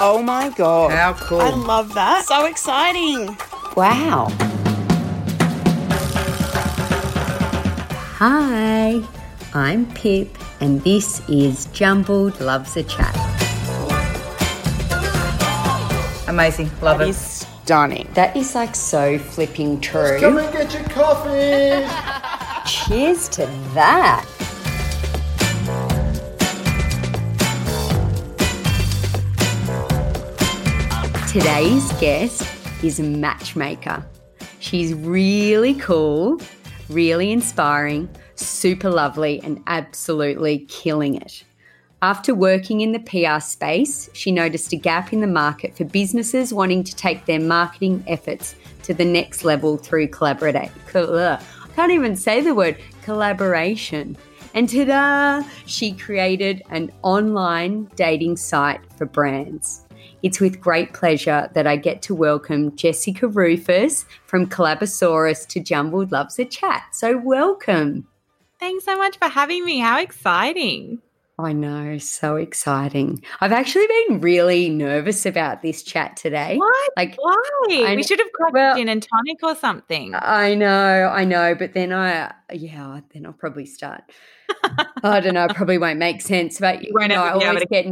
Oh my god. How cool. I love that. So exciting. Wow. Hi, I'm Pip, and this is Jumbled Loves a Chat. Amazing. Love That it. is stunning. That is like so flipping true. Come and get your coffee. Cheers to that. Today's guest is a matchmaker. She's really cool, really inspiring, super lovely, and absolutely killing it. After working in the PR space, she noticed a gap in the market for businesses wanting to take their marketing efforts to the next level through collaborate. I can't even say the word collaboration. And ta-da! She created an online dating site for brands. It's with great pleasure that I get to welcome Jessica Rufus from Collabosaurus to Jumbled Loves a Chat. So welcome. Thanks so much for having me. How exciting. I know, so exciting. I've actually been really nervous about this chat today. What? Like, Why? I- we should have cracked well- gin and tonic or something. I know, I know, but then I, yeah, then I'll probably start. I don't know, probably won't make sense, but you won't know, I ever be able always to get,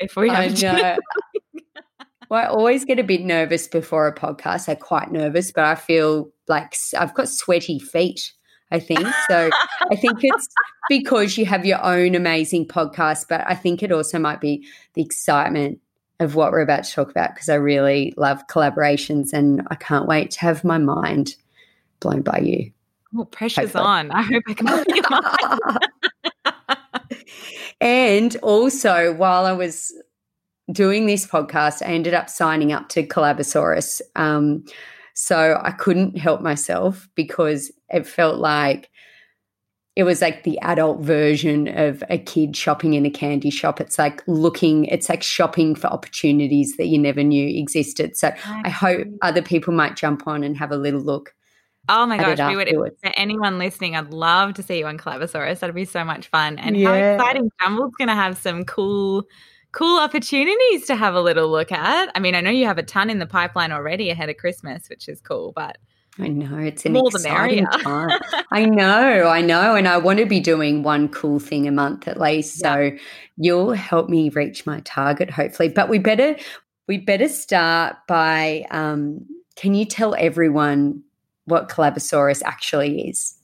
if we I know. well, I always get a bit nervous before a podcast. I'm quite nervous, but I feel like I've got sweaty feet. I think so. I think it's because you have your own amazing podcast, but I think it also might be the excitement of what we're about to talk about because I really love collaborations and I can't wait to have my mind blown by you. Oh, pressure's Hopefully. on. I hope I can blow your mind. and also, while I was doing this podcast, I ended up signing up to Collabosaurus. Um, so I couldn't help myself because it felt like it was like the adult version of a kid shopping in a candy shop. It's like looking, it's like shopping for opportunities that you never knew existed. So I hope other people might jump on and have a little look. Oh my gosh, we would for anyone listening, I'd love to see you on Collabosaurus. That'd be so much fun. And Yeah. how exciting Jumbled's gonna have some cool cool opportunities to have a little look at. I mean, I know you have a ton in the pipeline already ahead of Christmas, which is cool, but I know it's an More the exciting time. I know, I know, and I want to be doing one cool thing a month at least. So you'll help me reach my target, hopefully. But we better we better start by. Um, can you tell everyone what Collabosaurus actually is?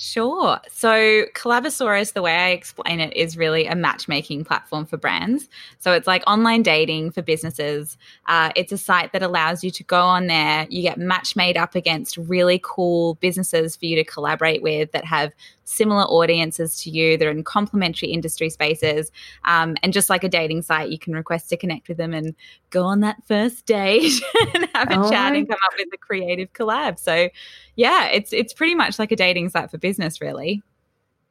Sure. So, Collabosaurus, the way I explain it, is really a matchmaking platform for brands. So, it's like online dating for businesses. Uh, it's a site that allows you to go on there. You get match made up against really cool businesses for you to collaborate with that have similar audiences to you, that are in complementary industry spaces. Um, and just like a dating site, you can request to connect with them and go on that first date and have a Oh chat and come up with a creative collab. So, yeah, it's it's pretty much like a dating site for business, really.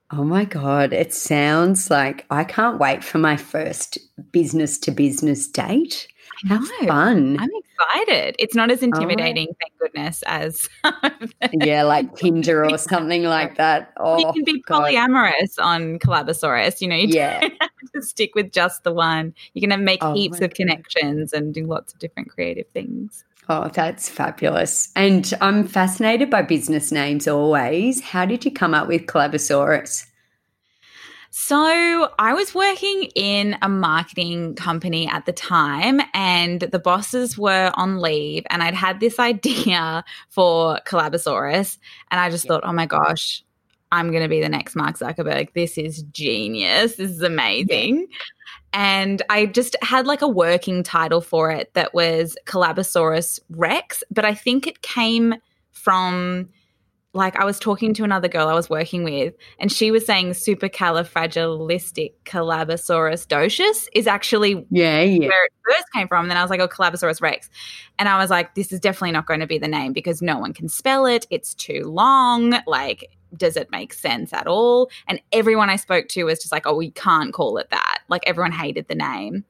Oh my god, it sounds like I can't wait for my first business to business date. How know. fun! I'm excited. It's not as intimidating, thank goodness, as yeah, like Tinder or something like that. Oh, you can oh, be God. polyamorous on Collabosaurus. You know, you Yeah. don't have to stick with just the one. You can make Oh heaps of connections and do lots of different creative things. Oh, that's fabulous. And I'm fascinated by business names always. How did you come up with Collabosaurus? So, I was working in a marketing company at the time, and the bosses were on leave, and I'd had this idea for Collabosaurus, and I just thought, oh my gosh, I'm going to be the next Mark Zuckerberg. This is genius. This is amazing. And I just had like a working title for it that was Collabosaurus Rex, but I think it came from like I was talking to another girl I was working with, and she was saying supercalifragilisticexpialidocious is actually Yeah, yeah. where it first came from. And then I was like, oh, Collabosaurus rex. And I was like, this is definitely not going to be the name because no one can spell it. It's too long. Like, does it make sense at all? And everyone I spoke to was just like, oh, we can't call it that. Like, everyone hated the name.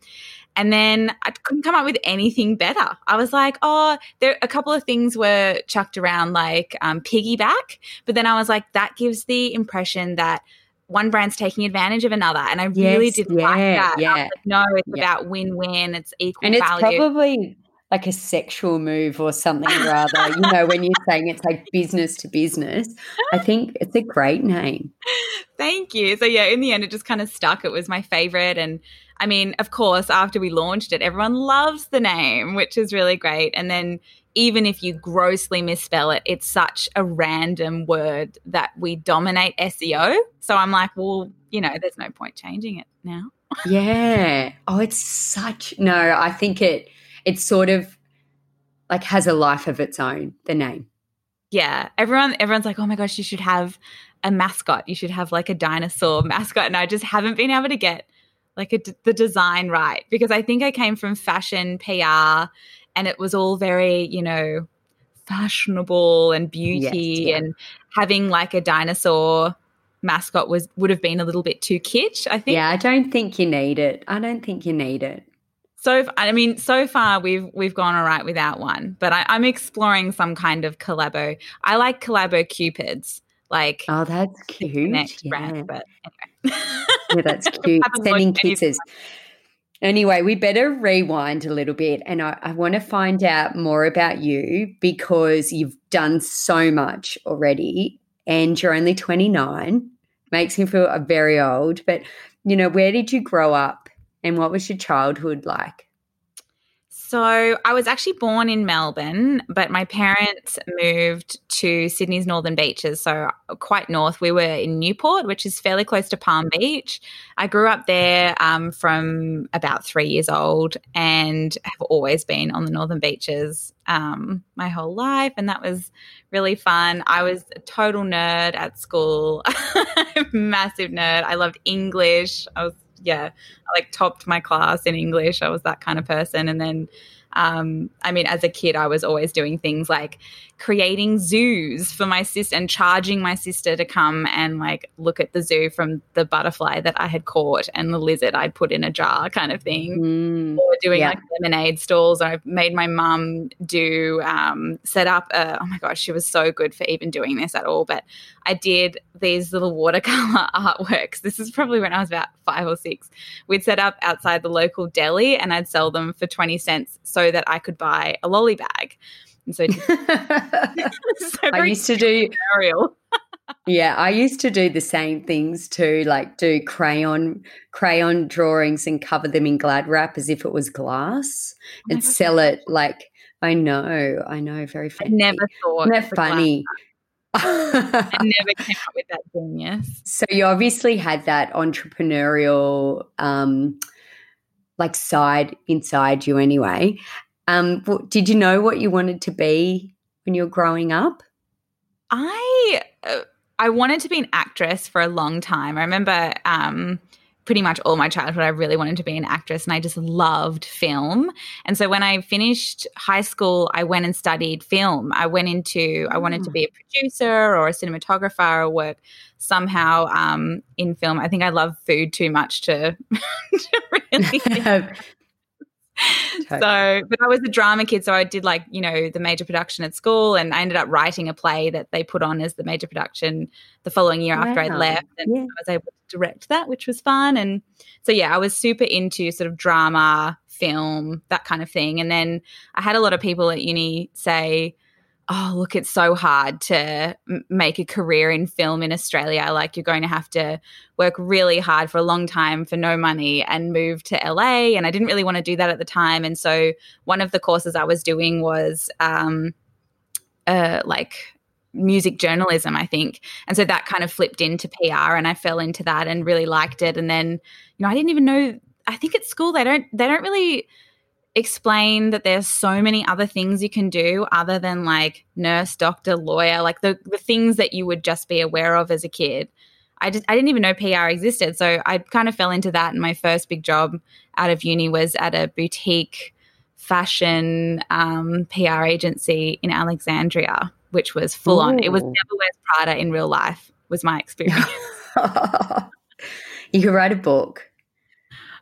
And then I couldn't come up with anything better. I was like, oh, there a couple of things were chucked around like um, piggyback, but then I was like, that gives the impression that one brand's taking advantage of another. And I really Yes, didn't like that. Yeah. like, no, it's Yeah. about win-win. It's equal And it's value. probably like a sexual move or something rather. you know, when you're saying it's like business to business, I think it's a great name. Thank you. So yeah, in the end, it just kind of stuck. It was my favorite, and I mean, of course, after we launched it, everyone loves the name, which is really great. And then even if you grossly misspell it, it's such a random word that we dominate SEO. So I'm like, well, you know, there's no point changing it now. Yeah. Oh, it's such no, I think it it sort of like has a life of its own, the name. Yeah, everyone everyone's like, "Oh my gosh, you should have a mascot. You should have like a dinosaur mascot." And I just haven't been able to get like a, the design right because I think I came from fashion PR and it was all very, you know, fashionable and beauty yeah. and having like a dinosaur mascot was would have been a little bit too kitsch, I think. Yeah, I don't think you need it. I don't think you need it. So I mean, so far we've we've gone all right without one, but I, I'm exploring some kind of collabo. I like collabo cupids, like Oh, that's cute. next Yeah. brand. But anyway, Yeah, that's cute. Sending kisses. Anyway, we better rewind a little bit and I, I want to find out more about you because you've done so much already and you're only 29. Makes me feel uh, very old. But, you know, where did you grow up and what was your childhood like? So I was actually born in Melbourne, but my parents moved to Sydney's Northern Beaches, so quite north. We were in Newport, which is fairly close to Palm Beach. I grew up there um, from about three years old and have always been on the Northern Beaches um, my whole life, and that was really fun. I was a total nerd at school, massive nerd. I loved English. I was yeah, I like topped my class in English. I was that kind of person. And then, um, I mean, as a kid, I was always doing things like creating zoos for my sister and charging my sister to come and like look at the zoo from the butterfly that I had caught and the lizard I'd put in a jar kind of thing Mm, or doing Yeah. like lemonade stalls. I've made my mum do um, set up. A, oh my gosh, she was so good for even doing this at all. But I did these little watercolor artworks. This is probably when I was about five or six. We'd set up outside the local deli, and I'd sell them for twenty cents so that I could buy a lolly bag. And so, so I used to do. Yeah, I used to do the same things too, like do crayon crayon drawings and cover them in glad wrap as if it was glass my and gosh, sell it like I know, I know, very funny. I never thought Isn't that funny? I never came up with that genius. so you obviously had that entrepreneurial um like side inside you anyway. Um did you know what you wanted to be when you were growing up? I uh, I wanted to be an actress for a long time. I remember um, pretty much all my childhood. I really wanted to be an actress, and I just loved film. And so when I finished high school, I went and studied film. I went into I wanted to be a producer or a cinematographer or work somehow um, in film. I think I love food too much to, to really so, but I was a drama kid, so I did like you know the major production at school, and I ended up writing a play that they put on as the major production the following year after I'd left, and Yeah. I was able to direct that, which was fun. And so yeah, I was super into sort of drama, film, that kind of thing. And then I had a lot of people at uni say, "Oh, look, it's so hard to m- make a career in film in Australia. Like you're going to have to work really hard for a long time for no money and move to LA. And I didn't really want to do that at the time. And so one of the courses I was doing was um, uh, like music journalism, I think. And so that kind of flipped into PR and I fell into that and really liked it. And then, you know, I didn't even know, I think at school they don't, they don't really explain that there's so many other things you can do other than like nurse, doctor, lawyer, like the, the things that you would just be aware of as a kid. I just I didn't even know PR existed. So I kind of fell into that and my first big job out of uni was at a boutique fashion um, PR agency in Alexandria, which was full on. It was Devil Wears Prada in real life, was my experience. you could write a book.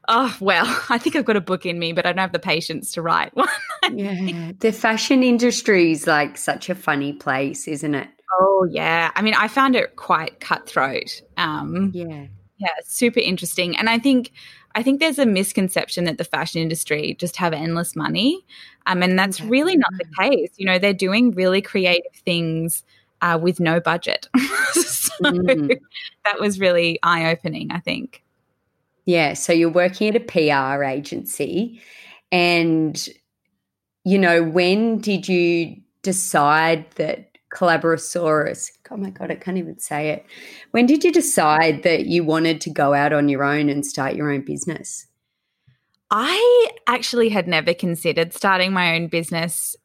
Oh, well, I think I've got a book in me, but I don't have the patience to write one. Yeah. The fashion industry is like such a funny place, isn't it? Oh yeah. I mean, I found it quite cutthroat. Um, Yeah. yeah, super interesting. And I think I think there's a misconception that the fashion industry just have endless money. Um, and that's Okay. really not the case. You know, they're doing really creative things uh, with no budget. so Mm. that was really eye opening, I think. Yeah. So you're working at a PR agency. And, you know, when did you decide that Collaborasaurus, oh my God, I can't even say it. When did you decide that you wanted to go out on your own and start your own business? I actually had never considered starting my own business.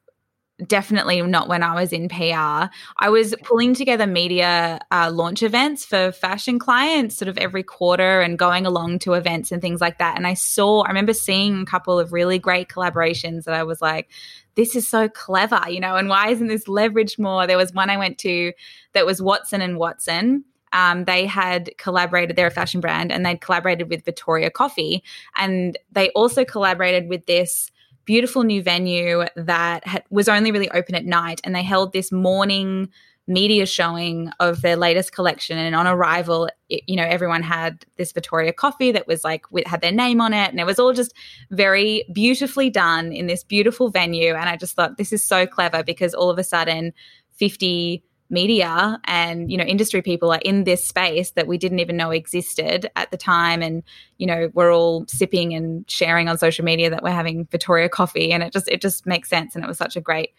Definitely not when I was in PR. I was pulling together media uh, launch events for fashion clients sort of every quarter and going along to events and things like that. And I saw, I remember seeing a couple of really great collaborations that I was like, this is so clever, you know, and why isn't this leveraged more? There was one I went to that was Watson and Watson. Um, they had collaborated, they're a fashion brand, and they'd collaborated with Vittoria Coffee. And they also collaborated with this beautiful new venue that was only really open at night. And they held this morning media showing of their latest collection. And on arrival, it, you know, everyone had this Vittoria coffee that was like, with, had their name on it. And it was all just very beautifully done in this beautiful venue. And I just thought, this is so clever because all of a sudden, 50 media and you know industry people are in this space that we didn't even know existed at the time. And you know we're all sipping and sharing on social media that we're having Vittoria coffee. And it just it just makes sense. And it was such a great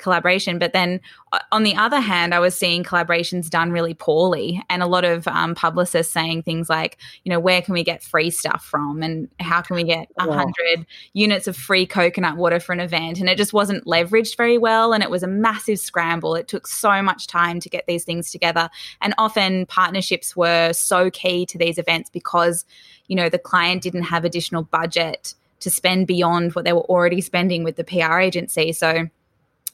collaboration. But then uh, on the other hand i was seeing collaborations done really poorly and a lot of um, publicists saying things like you know where can we get free stuff from? And how can we get a Wow. hundred units of free coconut water for an event? And it just wasn't leveraged very well and it was a massive scramble. It took so much time to get these things together. And often partnerships were so key to these events because you know the client didn't have additional budget to spend beyond what they were already spending with the PR agency. So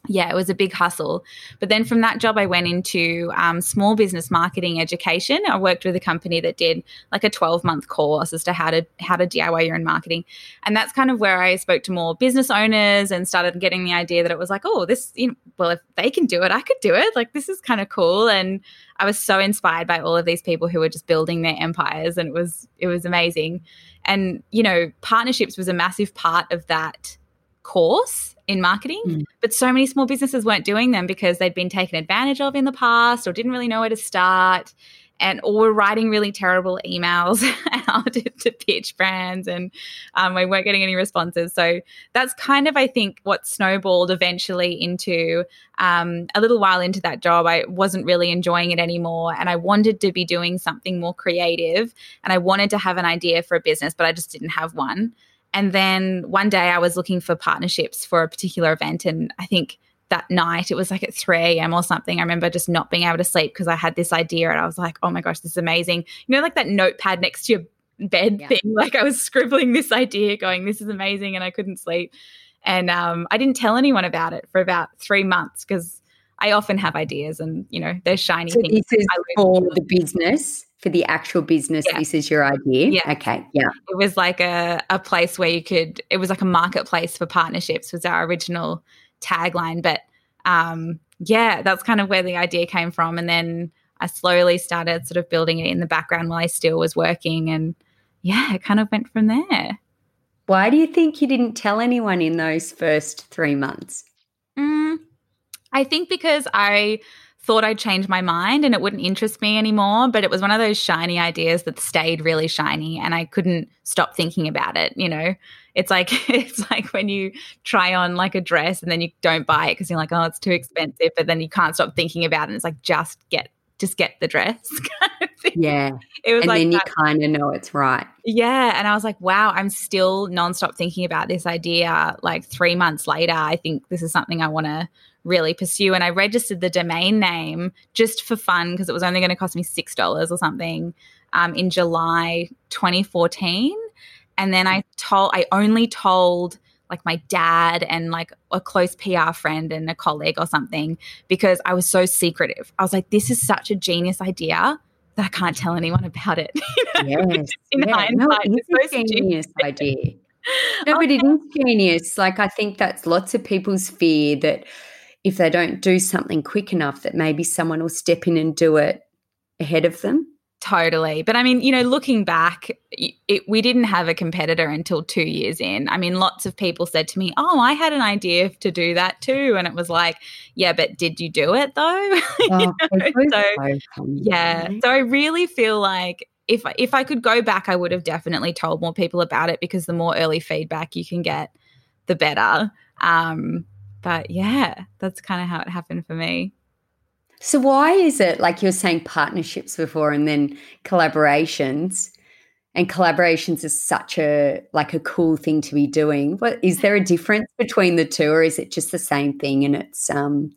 yeah, it was a big hustle. But then from that job, I went into um, small business marketing education. I worked with a company that did like a 12 month course as to how to how to DIY your own marketing, and that's kind of where I spoke to more business owners and started getting the idea that it was like, oh, this, you know, well, if they can do it, I could do it. Like this is kind of cool, and I was so inspired by all of these people who were just building their empires, and it was it was amazing. And you know, partnerships was a massive part of that course in marketing Mm. but so many small businesses weren't doing them because they'd been taken advantage of in the past or didn't really know where to start and or were writing really terrible emails out to, to pitch brands and um, we weren't getting any responses. So that's kind of i think what snowballed eventually into um, a little while into that job. I wasn't really enjoying it anymore and i wanted to be doing something more creative and i wanted to have an idea for a business but i just didn't have one and then one day I was looking for partnerships for a particular event. And I think that night, it was like at 3 a.m. or something. I remember just not being able to sleep because I had this idea and I was like, oh my gosh, this is amazing. You know, like that notepad next to your bed Yeah. thing. Like I was scribbling this idea, going, this is amazing. And I couldn't sleep. And um, I didn't tell anyone about it for about three months because I often have ideas and, you know, they're shiny So things. this is for the business, for the actual business. Yeah. This is your idea. Yeah. Okay. Yeah. it was like a, a place where you could it was like a marketplace for partnerships was our original tagline but um yeah that's kind of where the idea came from and then i slowly started sort of building it in the background while i still was working and yeah it kind of went from there Why do you think you didn't tell anyone in those first three months? Mm, I think because I thought I'd change my mind and it wouldn't interest me anymore, but it was one of those shiny ideas that stayed really shiny and I couldn't stop thinking about it, you know. It's like it's like when you try on like a dress and then you don't buy it because you're like, "Oh, it's too expensive," but then you can't stop thinking about it and it's like just get just get the dress. kind of. Yeah. It was And like then you kind of know it's right. yeah. And I was like, wow, I'm still nonstop thinking about this idea. Like three months later, I think this is something I want to really pursue. And I registered the domain name just for fun because it was only going to cost me $6 or something um, in July 2014. And then I told, I only told like my dad and like a close PR friend and a colleague or something because I was so secretive. I was like, this is such a genius idea that I can't tell anyone about it. You know? Yes. in yeah. No, hindsight, it's a genius idea. No, but it is genius. Like I think that's lots of people's fear that if they don't do something quick enough, that maybe someone will step in and do it ahead of them. Totally. But I mean, you know, looking back, it, we didn't have a competitor until two years in. I mean, lots of people said to me, Oh, I had an idea to do that too. And it was like, Yeah, but did you do it though? Oh, so, yeah. So I really feel like if if I could go back, I would have definitely told more people about it because the more early feedback you can get, the better. Um, but yeah, that's kind of how it happened for me. So why is it like you were saying partnerships before and then collaborations? And collaborations is such a like a cool thing to be doing. What is there a difference between the two, or is it just the same thing? And it's um,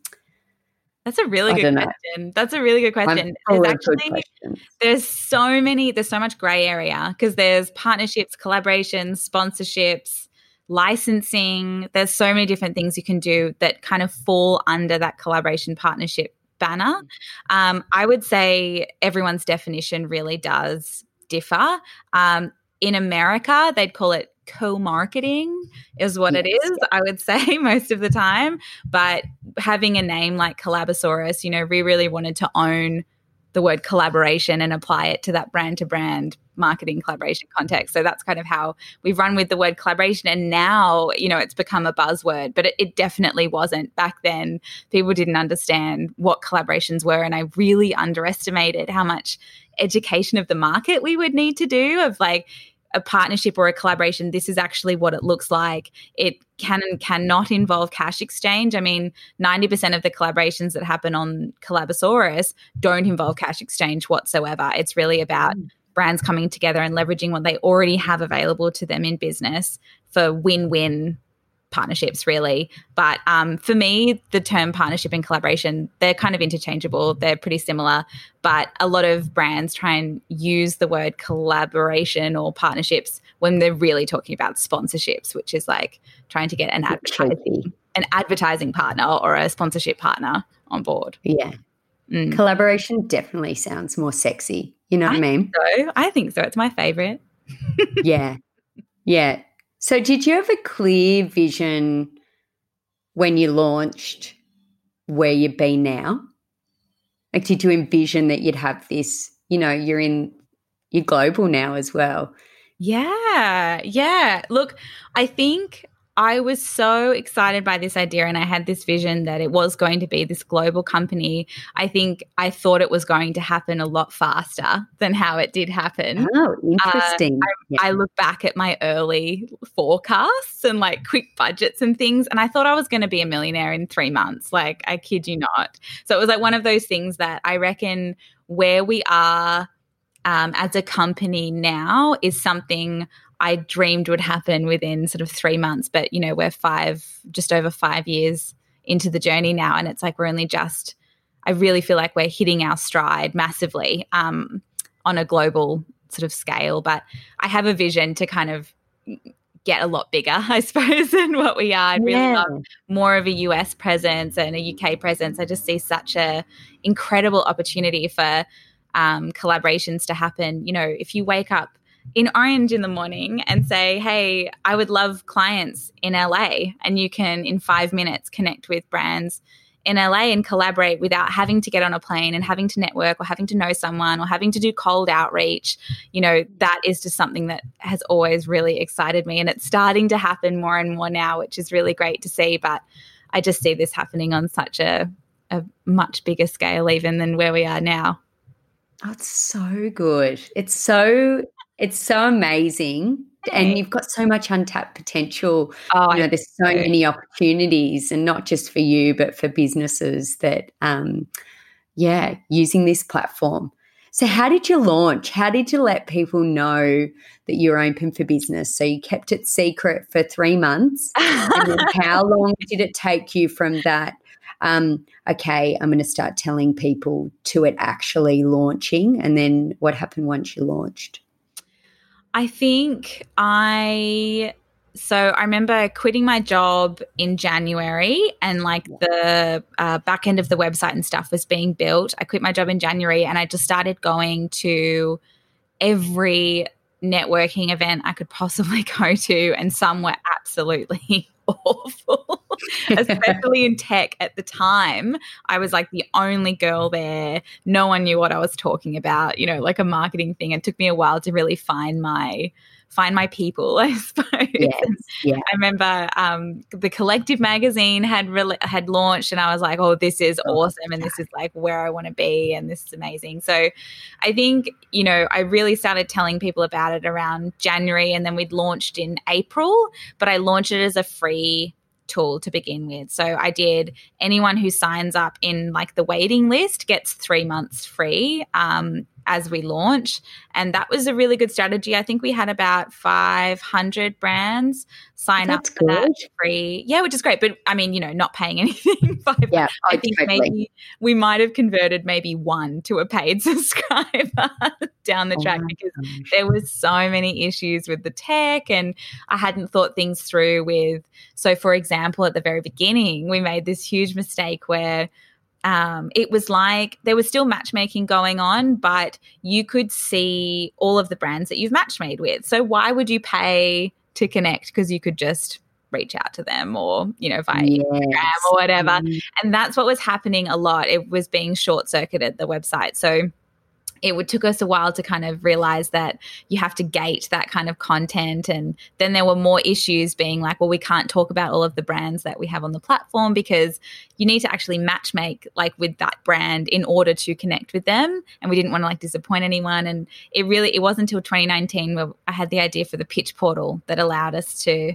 that's a really good question. That's a really good question. There's actually there's so many. There's so much gray area because there's partnerships, collaborations, sponsorships, licensing. There's so many different things you can do that kind of fall under that collaboration partnership banner. Um, I would say everyone's definition really does differ. Um, in America, they'd call it co-marketing is what yes. it is i would say most of the time but having a name like collabosaurus you know we really wanted to own the word collaboration and apply it to that brand to brand marketing collaboration context. So that's kind of how we've run with the word collaboration. And now, you know, it's become a buzzword, but it, it, definitely wasn't back then. People didn't understand what collaborations were. And I really underestimated how much education of the market we would need to do of like, a partnership or a collaboration, this is actually what it looks like. It can and cannot involve cash exchange. I mean, 90% of the collaborations that happen on Collabosaurus don't involve cash exchange whatsoever. It's really about mm. brands coming together and leveraging what they already have available to them in business for win win partnerships really but um, for me the term partnership and collaboration they're kind of interchangeable they're pretty similar but a lot of brands try and use the word collaboration or partnerships when they're really talking about sponsorships which is like trying to get an advertising an advertising partner or a sponsorship partner on board. Yeah. Mm. collaboration definitely sounds more sexy. You know what i, I mean? so. I think so. It's my favorite. Yeah. Yeah. So, did you have a clear vision when you launched where you've been now? Like, did you envision that you'd have this? You know, you're in, you're global now as well. Yeah, yeah. Look, I think I was so excited by this idea and I had this vision that it was going to be this global company. I think I thought it was going to happen a lot faster than how it did happen. Oh, interesting. Uh, I, yeah. I, look back at my early forecasts and like quick budgets and things, and I thought I was going to be a millionaire in three months. Like, I kid you not. So it was like one of those things that I reckon where we are um, as a company now is something I dreamed would happen within sort of three months. But, you know, we're five, just over five years into the journey now. And it's like we're only just, I really feel like we're hitting our stride massively um, on a global sort of scale. But I have a vision to kind of get a lot bigger, I suppose, than what we are. I'd really yeah. love more of a US presence and a UK presence. I just see such a incredible opportunity for um, collaborations to happen. You know, if you wake up in Orange in the morning and say, Hey, I would love clients in LA. And you can, in five minutes, connect with brands in LA and collaborate without having to get on a plane and having to network or having to know someone or having to do cold outreach. You know, that is just something that has always really excited me. And it's starting to happen more and more now, which is really great to see. But I just see this happening on such a, a much bigger scale, even than where we are now. Oh, it's so good. It's so it's so amazing. And you've got so much untapped potential. Oh, you know, there's so many opportunities, and not just for you, but for businesses that, um, yeah, using this platform. So, how did you launch? How did you let people know that you're open for business? So, you kept it secret for three months. and how long did it take you from that? Um, okay, I'm going to start telling people to it actually launching. And then what happened once you launched? I think I so I remember quitting my job in January and like the uh, back end of the website and stuff was being built. I quit my job in January and I just started going to every networking event I could possibly go to, and some were absolutely awful. especially in tech at the time. I was like the only girl there. No one knew what I was talking about, you know, like a marketing thing. It took me a while to really find my find my people, I suppose. Yes, yeah. I remember um, the Collective magazine had re- had launched, and I was like, "Oh, this is Oh, awesome, and this is like where I want to be, and this is amazing." So, I think you know, I really started telling people about it around January, and then we'd launched in April. But I launched it as a free tool to begin with. So I did anyone who signs up in like the waiting list gets three months free um, as we launch. And that was a really good strategy. I think we had about 500 brands sign That's up for that free. Yeah, which is great. But I mean, you know, not paying anything. Yeah, I I think totally. maybe we might have converted maybe one to a paid subscriber down the Oh track my because gosh. there was so many issues with the tech and I hadn't thought things through with so for example at the very beginning we made this huge mistake where um, it was like there was still matchmaking going on, but you could see all of the brands that you've match made with. So why would you pay to connect? Because you could just reach out to them or, you know, via Instagram or whatever. Mm. And that's what was happening a lot. It was being short circuited, the website. So it would took us a while to kind of realize that you have to gate that kind of content and then there were more issues being like well we can't talk about all of the brands that we have on the platform because you need to actually match make like with that brand in order to connect with them and we didn't want to like disappoint anyone and it really it wasn't until 2019 where i had the idea for the pitch portal that allowed us to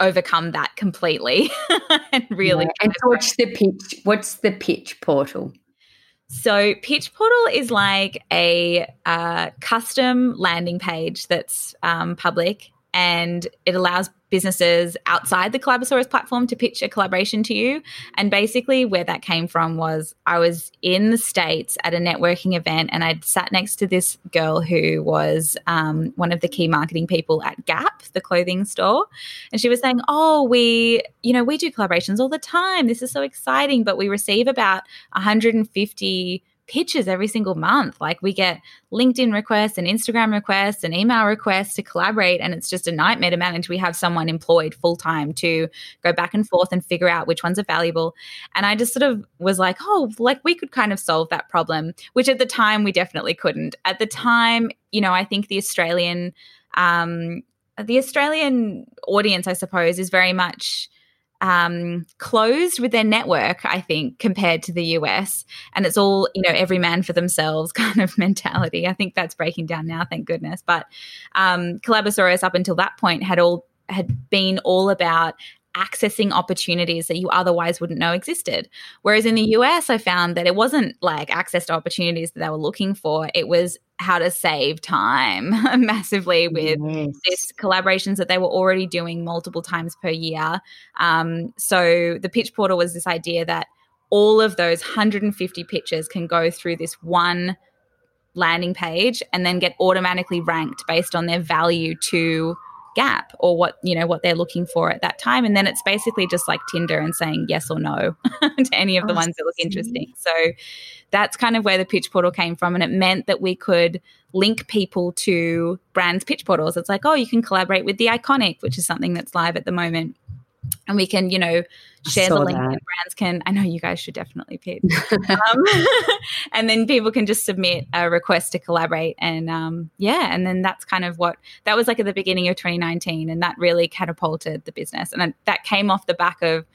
overcome that completely and really Yeah. And so what's the pitch? What's the pitch portal? So, Pitch Portal is like a uh, custom landing page that's um, public and it allows businesses outside the Collabosaurus platform to pitch a collaboration to you. And basically, where that came from was I was in the States at a networking event and I'd sat next to this girl who was um, one of the key marketing people at Gap, the clothing store. And she was saying, Oh, we, you know, we do collaborations all the time. This is so exciting, but we receive about 150 pitches every single month. Like we get LinkedIn requests and Instagram requests and email requests to collaborate. And it's just a nightmare to manage. We have someone employed full time to go back and forth and figure out which ones are valuable. And I just sort of was like, oh, like we could kind of solve that problem, which at the time we definitely couldn't. At the time, you know, I think the Australian, um, the Australian audience, I suppose, is very much um, closed with their network, I think, compared to the US. And it's all, you know, every man for themselves kind of mentality. I think that's breaking down now, thank goodness. But um, Collabosaurus, up until that point, had all had been all about accessing opportunities that you otherwise wouldn't know existed. Whereas in the US, I found that it wasn't like access to opportunities that they were looking for. It was how to save time massively with Yes. this collaborations that they were already doing multiple times per year. Um, so the pitch portal was this idea that all of those 150 pitches can go through this one landing page and then get automatically ranked based on their value to gap or what you know what they're looking for at that time. And then it's basically just like tinder and saying yes or no to any of the Oh, ones that look interesting. So that's kind of where the pitch portal came from. And it meant that we could link people to brands pitch portals. It's like oh you can collaborate with the iconic which is something that's live at the moment and we can you know share the link that. and brands can i know you guys should definitely pitch um, and then people can just submit a request to collaborate and um, yeah and then that's kind of what that was like at the beginning of 2019 and that really catapulted the business. And that came off the back of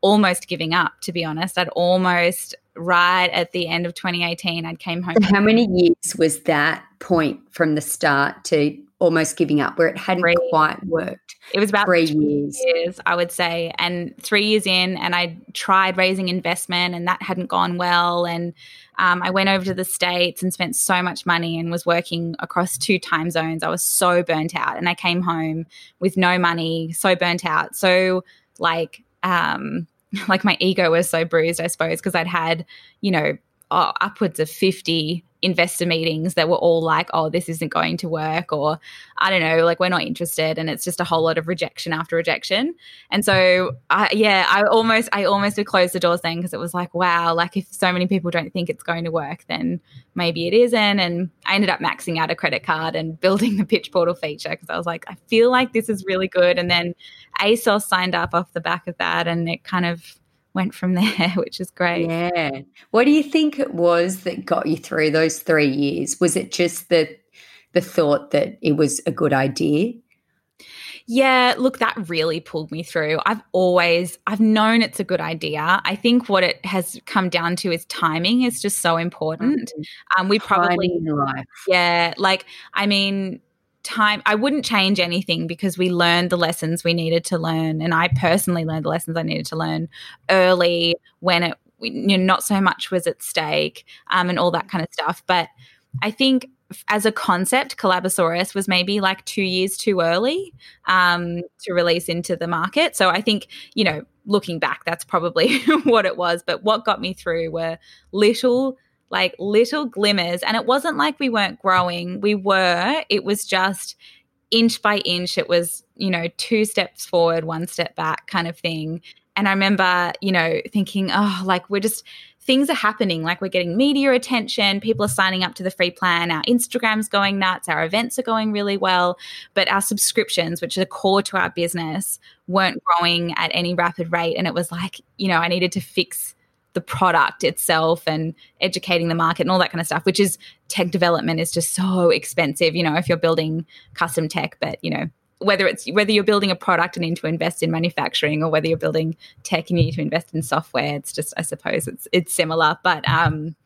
almost giving up to be honest. I'd almost right at the end of 2018 I'd came home So how many years was that point from the start to almost giving up where it hadn't Three. quite worked? it was about Three years. years, I would say. And three years in, and I tried raising investment, and that hadn't gone well. And um, I went over to the States and spent so much money and was working across two time zones. I was so burnt out. And I came home with no money, so burnt out. So, like, um, like my ego was so bruised, I suppose, because I'd had, you know, oh, upwards of 50 investor meetings that were all like, oh, this isn't going to work, or I don't know, like we're not interested. And it's just a whole lot of rejection after rejection. And so, I, yeah, I almost, I almost would close the doors then because it was like, wow, like if so many people don't think it's going to work, then maybe it isn't. And I ended up maxing out a credit card and building the pitch portal feature because I was like, I feel like this is really good. And then ASOS signed up off the back of that and it kind of went from there, which is great. Yeah. What do you think it was that got you through those three years? Was it just the the thought that it was a good idea? Yeah, look, that really pulled me through. I've always I've known it's a good idea. I think what it has come down to is timing is just so important. Mm-hmm. Um, we probably yeah, like I mean, time i wouldn't change anything because we learned the lessons we needed to learn. And i personally learned the lessons i needed to learn early when it you know not so much was at stake um, and all that kind of stuff. But i think as a concept collabosaurus was maybe like two years too early um, to release into the market. So i think you know looking back that's probably what it was. But what got me through were little like little glimmers. And it wasn't like we weren't growing, we were. It was just inch by inch, it was, you know, two steps forward, one step back kind of thing. And I remember, you know, thinking, oh, like we're just, things are happening. Like we're getting media attention, people are signing up to the free plan, our Instagram's going nuts, our events are going really well. But our subscriptions, which are core to our business, weren't growing at any rapid rate. And it was like, you know, I needed to fix the product itself and educating the market and all that kind of stuff, which is tech development is just so expensive, you know, if you're building custom tech, but you know, whether it's whether you're building a product and need to invest in manufacturing or whether you're building tech and you need to invest in software, it's just I suppose it's it's similar. But um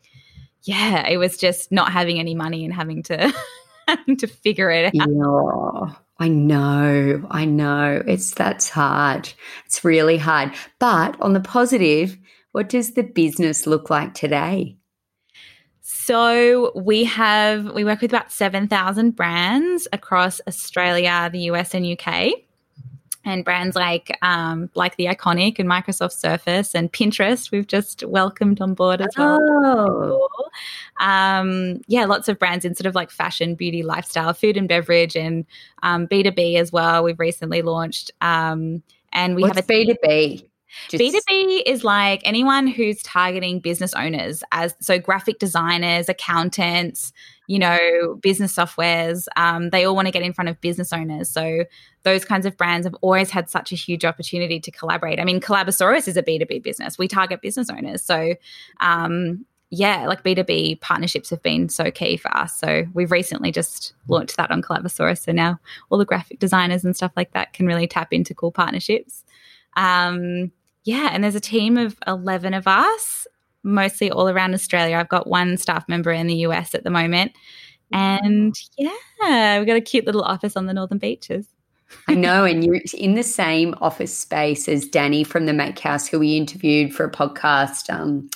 yeah, it was just not having any money and having to to figure it out. Yeah. I know, I know. It's that's hard. It's really hard. But on the positive, what does the business look like today? So we have we work with about 7,000 brands across Australia, the US and UK. And brands like um, like the iconic and Microsoft Surface and Pinterest, we've just welcomed on board as well. Oh. Um, yeah, lots of brands in sort of like fashion, beauty, lifestyle, food and beverage, and um, B2B as well. We've recently launched. Um, and we What's have a B2B. Just- B2B is like anyone who's targeting business owners as so graphic designers, accountants, you know, business softwares. Um, they all want to get in front of business owners. So those kinds of brands have always had such a huge opportunity to collaborate. I mean, Collabosaurus is a B2B business. We target business owners. So um, yeah, like B2B partnerships have been so key for us. So we've recently just launched that on Collabosaurus. So now all the graphic designers and stuff like that can really tap into cool partnerships. Um, yeah, and there's a team of 11 of us, mostly all around Australia. I've got one staff member in the US at the moment. And yeah, we've got a cute little office on the Northern Beaches. I know, and you're in the same office space as Danny from the Make House, who we interviewed for a podcast um,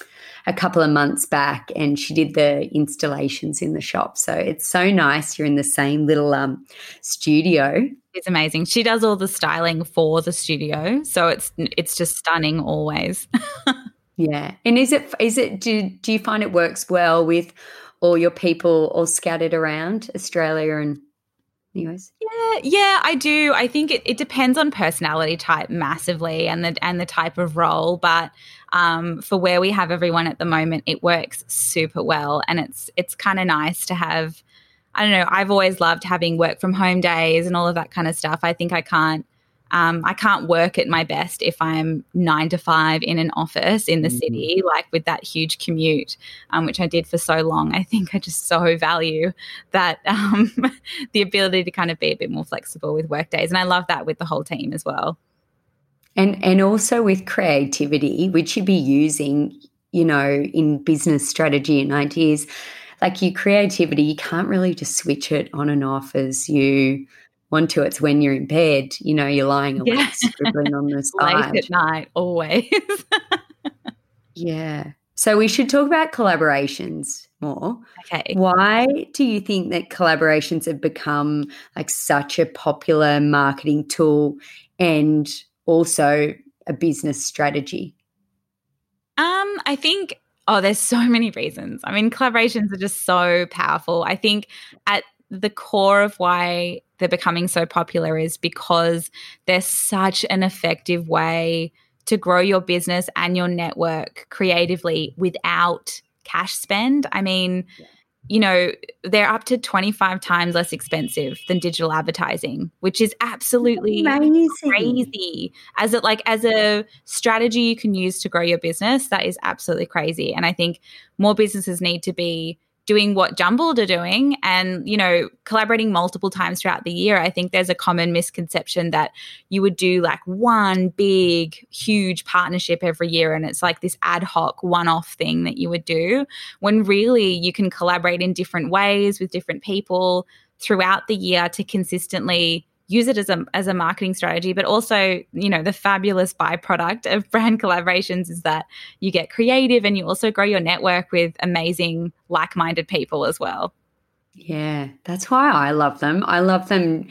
a couple of months back, and she did the installations in the shop. So it's so nice. You're in the same little um, studio. It's amazing. She does all the styling for the studio, so it's it's just stunning always. yeah, and is it is it do do you find it works well with all your people all scattered around Australia and US? Yeah, yeah, I do. I think it, it depends on personality type massively and the and the type of role, but um, for where we have everyone at the moment, it works super well, and it's it's kind of nice to have I don't know. I've always loved having work from home days and all of that kind of stuff. I think I can't. Um, I can't work at my best if I'm nine to five in an office in the mm-hmm. city, like with that huge commute, um, which I did for so long. I think I just so value that um, the ability to kind of be a bit more flexible with work days, and I love that with the whole team as well. And and also with creativity, which you'd be using, you know, in business strategy and ideas like your creativity, you can't really just switch it on and off as you want to. It's when you're in bed, you know, you're lying awake, yeah. scribbling on the side. Late at night, always. yeah. So we should talk about collaborations more. Okay. Why do you think that collaborations have become like such a popular marketing tool and also a business strategy? Um, I think Oh, there's so many reasons. I mean, collaborations are just so powerful. I think at the core of why they're becoming so popular is because they're such an effective way to grow your business and your network creatively without cash spend. I mean, you know, they're up to 25 times less expensive than digital advertising, which is absolutely Amazing. crazy. As it like as a strategy you can use to grow your business, that is absolutely crazy. And I think more businesses need to be doing what Jumbled are doing and, you know, collaborating multiple times throughout the year, I think there's a common misconception that you would do like one big, huge partnership every year and it's like this ad hoc one off thing that you would do when really you can collaborate in different ways with different people throughout the year to consistently use it as a as a marketing strategy but also you know the fabulous byproduct of brand collaborations is that you get creative and you also grow your network with amazing like-minded people as well Yeah, that's why I love them. I love them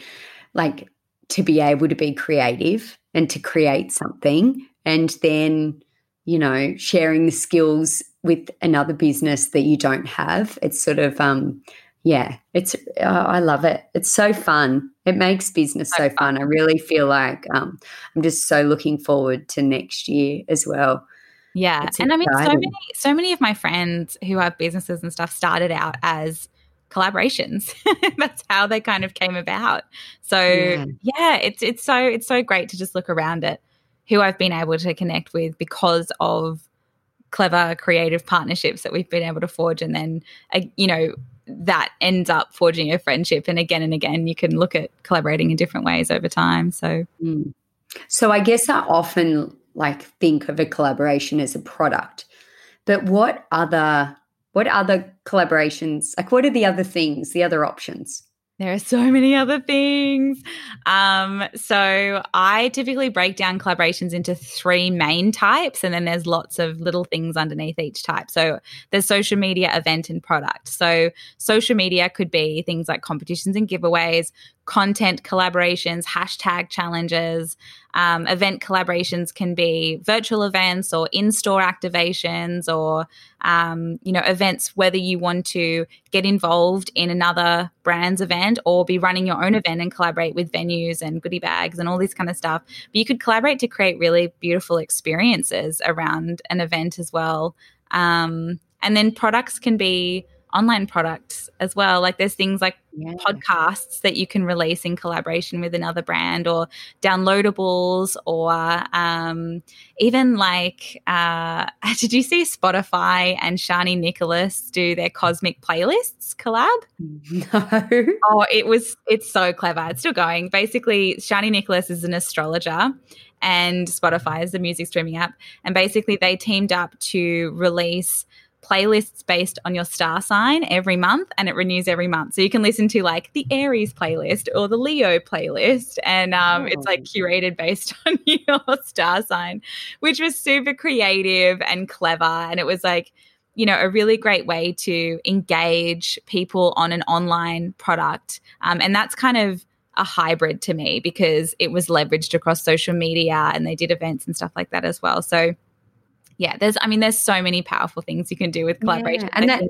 like to be able to be creative and to create something and then, you know, sharing the skills with another business that you don't have. It's sort of um yeah, it's uh, I love it. It's so fun. It makes business so fun. I really feel like um I'm just so looking forward to next year as well. yeah It's and i mean so many so many of my friends who have businesses and stuff started out as collaborations that's how they kind of came about so Yeah. yeah it's it's so it's so great to just look around at who i've been able to connect with because of clever creative partnerships that we've been able to forge and then uh, you know that ends up forging a friendship and again and again you can look at collaborating in different ways over time so Mm. So I guess I often like think of a collaboration as a product. But what other what other collaborations like what are the other things, the other options? There are so many other things. Um, so I typically break down collaborations into three main types, and then there's lots of little things underneath each type. So there's social media, event, and product. So social media could be things like competitions and giveaways, content collaborations, hashtag challenges. Um, event collaborations can be virtual events or in-store activations, or um, you know events whether you want to get involved in another brand's event or be running your own event and collaborate with venues and goodie bags and all this kind of stuff. But you could collaborate to create really beautiful experiences around an event as well. Um, and then products can be online products as well. Like there's things like Yeah. podcasts that you can release in collaboration with another brand or downloadables or um, even like uh, did you see spotify and Chani Nicholas do their cosmic playlists collab No. oh it was it's so clever it's still going basically Chani Nicholas is an astrologer and spotify is the music streaming app and basically they teamed up to release playlists based on your star sign every month and it renews every month. So you can listen to like the aries playlist or the leo playlist and um, it's like curated based on your star sign which was super creative and clever. And it was like you know a really great way to engage people on an online product. Um, and that's kind of a hybrid to me because it was leveraged across social media and they did events and stuff like that as well. So yeah there's i mean there's so many powerful things you can do with collaboration Yeah, and that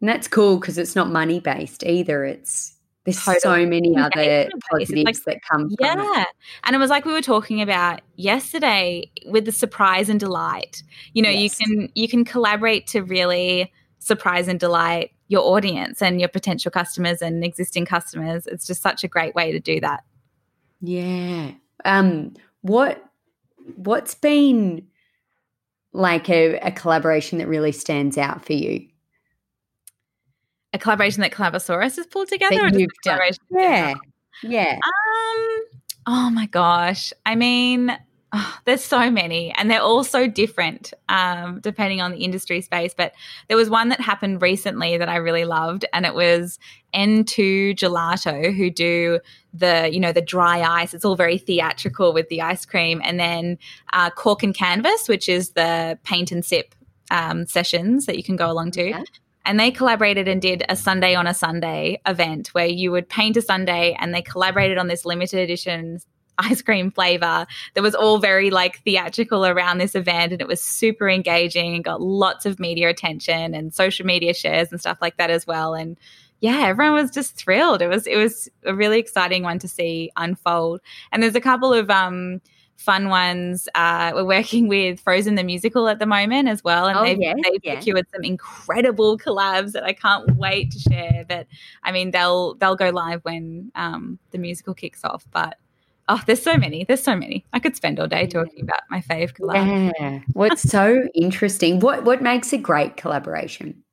and that's cool because it's not money based either. It's there's so many other based. Like- positives that come from it. Yeah. And it was like we were talking about yesterday with the surprise and delight. You know, Yes. you can you can collaborate to really surprise and delight your audience and your potential customers and existing customers. It's just such a great way to do that. Yeah. Um what what's been like a, a collaboration that really stands out for you? A collaboration that Collabosaurus has pulled together That you've done. Yeah. Yeah. Um. Oh my gosh. I mean, oh, there's so many, and they're all so different, um, depending on the industry space. But there was one that happened recently that I really loved, and it was N2 Gelato, who do the you know the dry ice. It's all very theatrical with the ice cream, and then uh, Cork and Canvas, which is the paint and sip um, sessions that you can go along to Yeah. and they collaborated and did a sundae on a Sunday event where you would paint a sundae and they collaborated on this limited edition ice cream flavor that was all very like theatrical around this event and it was super engaging and got lots of media attention and social media shares and stuff like that as well and yeah everyone was just thrilled it was it was a really exciting one to see unfold and there's a couple of um fun ones. Uh, we're working with Frozen the musical at the moment as well, and Oh, they've, yeah, they've yeah. secured some incredible collabs that I can't wait to share. But I mean, they'll they'll go live when um, the musical kicks off. But oh, there's so many. There's so many. I could spend all day talking about my fave collab. Yeah. What's so interesting? What what makes a great collaboration?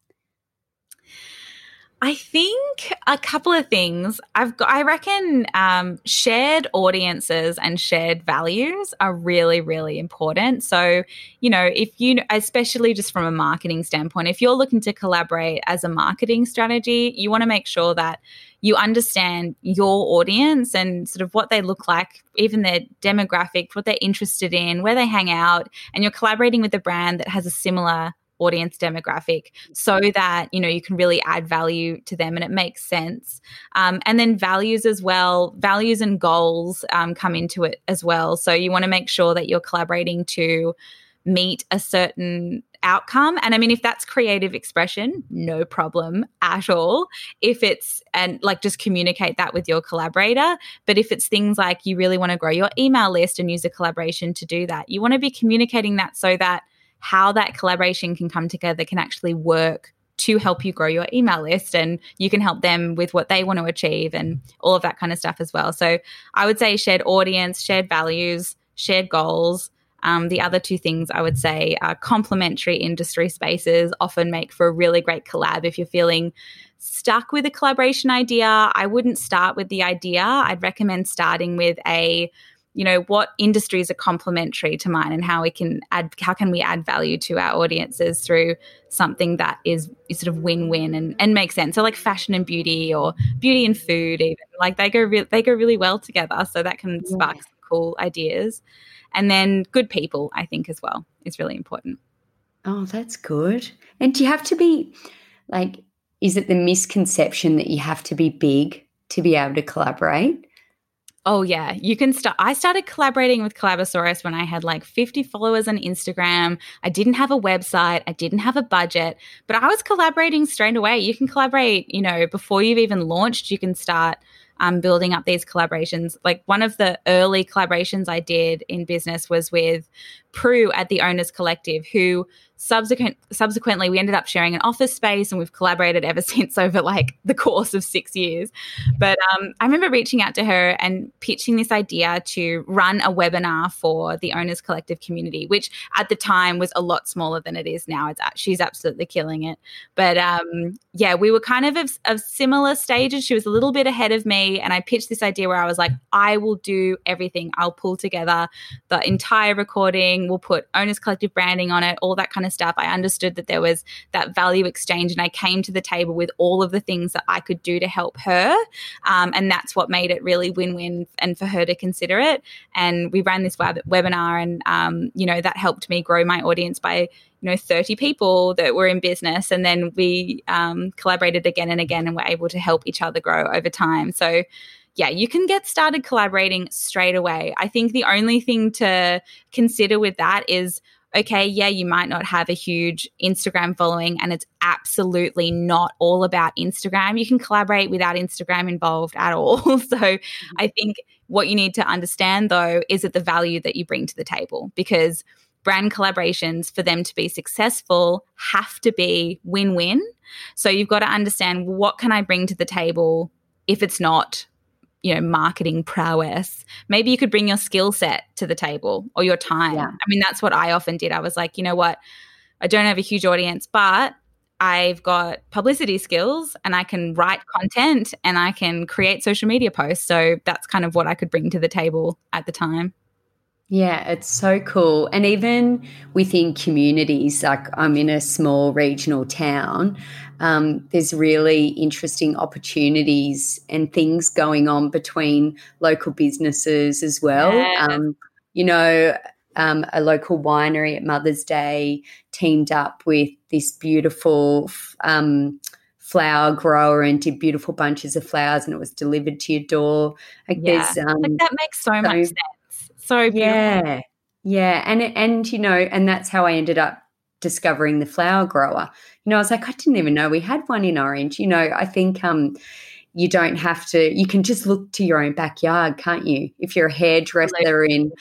I think a couple of things. I've got, I reckon um, shared audiences and shared values are really, really important. So, you know, if you, especially just from a marketing standpoint, if you're looking to collaborate as a marketing strategy, you want to make sure that you understand your audience and sort of what they look like, even their demographic, what they're interested in, where they hang out, and you're collaborating with a brand that has a similar audience demographic so that you know you can really add value to them and it makes sense. Um, and then values as well. Values and goals um, come into it as well. So you want to make sure that you're collaborating to meet a certain outcome and i mean if that's creative expression no problem at all if it's and like just communicate that with your collaborator but if it's things like you really want to grow your email list and use a collaboration to do that you want to be communicating that so that how that collaboration can come together can actually work to help you grow your email list and you can help them with what they want to achieve and all of that kind of stuff as well. So I would say shared audience, shared values, shared goals. Um, the other two things I would say are complementary industry spaces often make for a really great collab. If you're feeling stuck with a collaboration idea, I wouldn't start with the idea. I'd recommend starting with a you know what industries are complementary to mine and how we can add how can we add value to our audiences through something that is, is sort of win-win and, and makes sense so like fashion and beauty or beauty and food even like they go re- they go really well together so that can spark cool ideas and then good people i think as well is really important Oh, that's good. And do you have to be like is it the misconception that you have to be big to be able to collaborate? Oh yeah, you can start. I started collaborating with Collabosaurus when I had like 50 followers on Instagram. I didn't have a website, I didn't have a budget, but I was collaborating straight away. You can collaborate, you know, before you've even launched. You can start um, building up these collaborations. Like one of the early collaborations I did in business was with Prue at the Owners Collective, who subsequent subsequently we ended up sharing an office space and we've collaborated ever since over like the course of six years. But um, i remember reaching out to her and pitching this idea to run a webinar for the owners collective community which at the time was a lot smaller than it is now. It's she's absolutely killing it. But um, yeah we were kind of, of of similar stages. She was a little bit ahead of me and i pitched this idea where i was like i will do everything. I'll pull together the entire recording. We'll put owners collective branding on it all that kind of stuff i understood that there was that value exchange and i came to the table with all of the things that i could do to help her um, and that's what made it really win-win and for her to consider it and we ran this web- webinar and um, you know that helped me grow my audience by you know 30 people that were in business and then we um, collaborated again and again and were able to help each other grow over time so yeah, you can get started collaborating straight away. I think the only thing to consider with that is okay, yeah, you might not have a huge Instagram following and it's absolutely not all about Instagram. You can collaborate without Instagram involved at all. so I think what you need to understand though is that the value that you bring to the table because brand collaborations for them to be successful have to be win-win. So you've got to understand what can I bring to the table if it's not you know marketing prowess maybe you could bring your skill set to the table or your time. Yeah. i mean that's what i often did. I was like you know what? I don't have a huge audience but i've got publicity skills and i can write content and i can create social media posts. So that's kind of what i could bring to the table at the time Yeah, it's so cool. And even within communities, like I'm in a small regional town, um, there's really interesting opportunities and things going on between local businesses as well. Yes. Um, you know, um, a local winery at Mother's Day teamed up with this beautiful um, flower grower and did beautiful bunches of flowers and it was delivered to your door. Like Yeah. um, like that makes so much sense. So beautiful. yeah, yeah, and and you know, and that's how I ended up discovering the flower grower. You know, I was like, I didn't even know we had one in Orange. You know, I think um, you don't have to. You can just look to your own backyard, can't you? If you're a hairdresser in,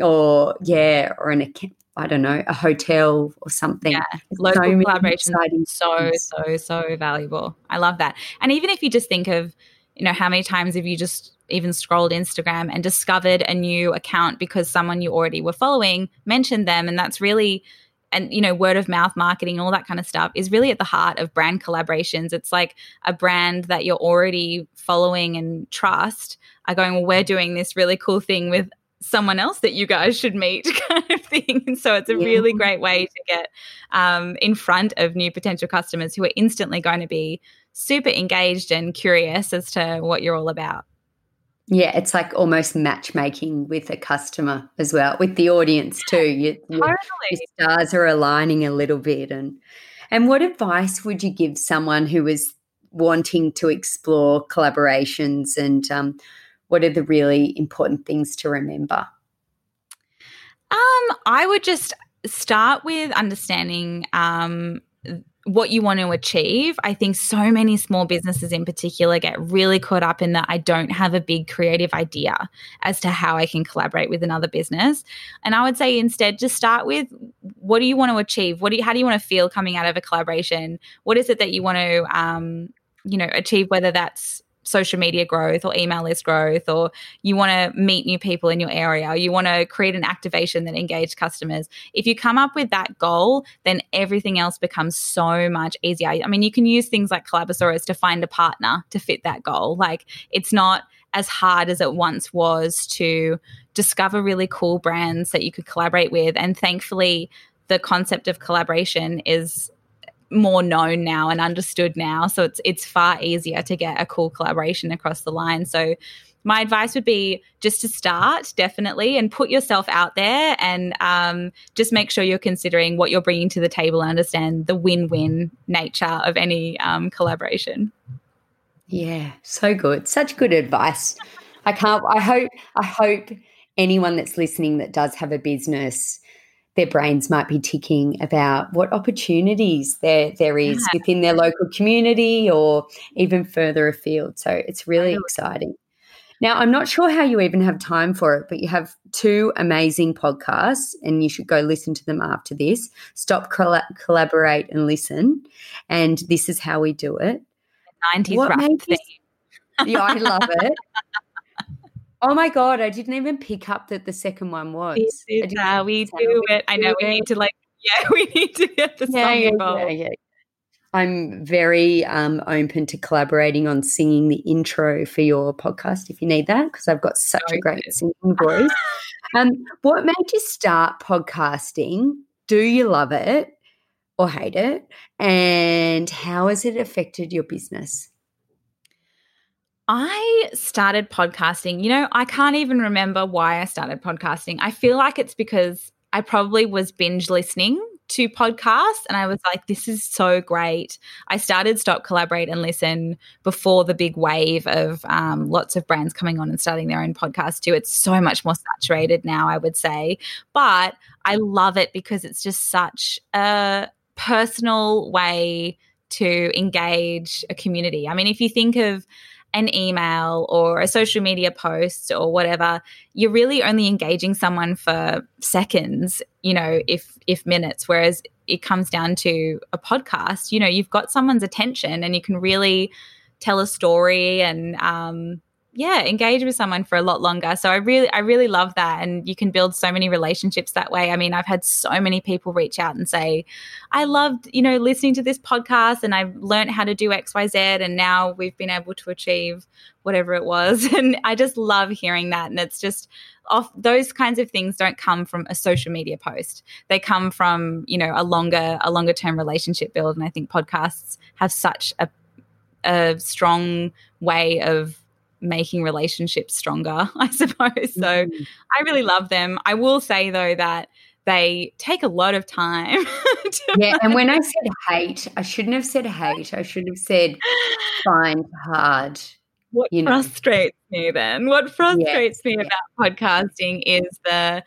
or yeah, or in a, I don't know, a hotel or something. Yeah, There's local many collaboration so so so valuable i love that and even if you just think of you know how many times have you just even scrolled instagram and discovered a new account because someone you already were following mentioned them. And that's really and you know word of mouth marketing all that kind of stuff is really at the heart of brand collaborations. It's like a brand that you're already following and trust are going well we're doing this really cool thing with someone else that you guys should meet kind of thing. And so it's a Yeah. really great way to get um, in front of new potential customers who are instantly going to be super engaged and curious as to what you're all about Yeah, it's like almost matchmaking with a customer as well, with the audience too. You, you- totally your stars are aligning a little bit and and what advice would you give someone who is wanting to explore collaborations and um, what are the really important things to remember Um, I would just start with understanding um, what you want to achieve. I think so many small businesses in particular get really caught up in that I don't have a big creative idea as to how I can collaborate with another business. And I would say instead just start with what do you want to achieve? What do you, how do you want to feel coming out of a collaboration? What is it that you want to um, you know, achieve whether that's social media growth or email list growth or you want to meet new people in your area, you want to create an activation that engage customers. If you come up with that goal, then everything else becomes so much easier. I mean, you can use things like Collabosaurus to find a partner to fit that goal. Like it's not as hard as it once was to discover really cool brands that you could collaborate with. And thankfully, the concept of collaboration is more known now and understood now so it's it's far easier to get a cool collaboration across the line so my advice would be just to start definitely and put yourself out there and um, just make sure you're considering what you're bringing to the table and understand the win-win nature of any um, collaboration Yeah, so good. Such good advice. I can't I hope I hope anyone that's listening that does have a business their brains might be ticking about what opportunities there there is within their local community or even further afield. So it's really exciting. Now, I'm not sure how you even have time for it, but you have two amazing podcasts and you should go listen to them after this. Stop, colla- collaborate, and listen. And this is how we do it. 90s What rap you- Yeah, I love it. Oh my god, I didn't even pick up that the second one was. Is didn't how we do it. I know we need to like, yeah, we need to get the song Yeah, yeah, involved. yeah, yeah. I'm very um, open to collaborating on singing the intro for your podcast if you need that, because I've got such So a great good. singing voice. um, what made you start podcasting? Do you love it or hate it? And how has it affected your business? I started podcasting. You know, I can't even remember why I started podcasting. I feel like it's because I probably was binge listening to podcasts and I was like, this is so great. I started Stop, Collaborate, and Listen before the big wave of um, lots of brands coming on and starting their own podcast too. It's so much more saturated now, I would say. But I love it because it's just such a personal way to engage a community. I mean, if you think of an email or a social media post or whatever you're really only engaging someone for seconds you know if if minutes. Whereas it comes down to a podcast you know you've got someone's attention and you can really tell a story and um yeah engage with someone for a lot longer. So i really i really love that. And you can build so many relationships that way. I mean i've had so many people reach out and say i loved you know listening to this podcast and i've learned how to do xyz and now we've been able to achieve whatever it was. And i just love hearing that. And it's just off those kinds of things don't come from a social media post. They come from you know a longer a longer term relationship build. And i think podcasts have such a a strong way of making relationships stronger, I suppose. So mm. I really love them. I will say though that they take a lot of time. yeah, and when I said hate, I shouldn't have said hate. I should have said find hard. What you know. frustrates me then? What frustrates yes, me about podcasting is the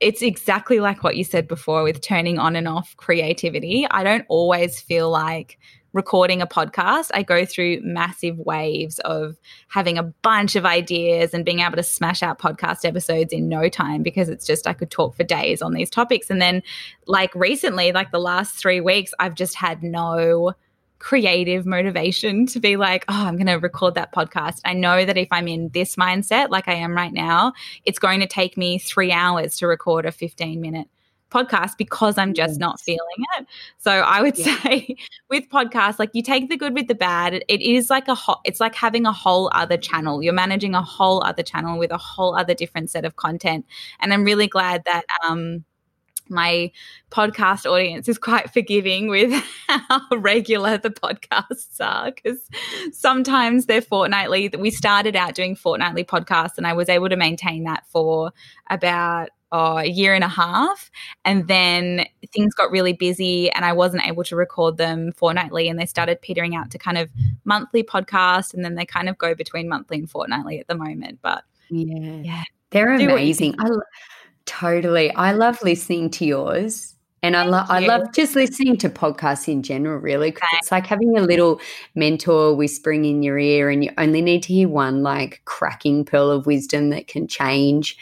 it's exactly like what you said before with turning on and off creativity. I don't always feel like recording a podcast, I go through massive waves of having a bunch of ideas and being able to smash out podcast episodes in no time because it's just I could talk for days on these topics. And then, like recently, like the last three weeks, I've just had no creative motivation to be like, oh, I'm going to record that podcast. I know that if I'm in this mindset, like I am right now, it's going to take me three hours to record a 15 minute podcast because I'm just not feeling it. So I would yeah. say with podcasts, like you take the good with the bad. It, it is like a hot, it's like having a whole other channel. You're managing a whole other channel with a whole other different set of content. And I'm really glad that um my podcast audience is quite forgiving with how regular the podcasts are because sometimes they're fortnightly. We started out doing fortnightly podcasts, and I was able to maintain that for about oh, a year and a half. And then things got really busy and I wasn't able to record them fortnightly. And they started petering out to kind of monthly podcasts. And then they kind of go between monthly and fortnightly at the moment. But yeah, yeah. they're amazing. I lo- totally. I love listening to yours. And I, lo- I love just listening to podcasts in general, really, because it's like having a little mentor whispering in your ear, and you only need to hear one like cracking pearl of wisdom that can change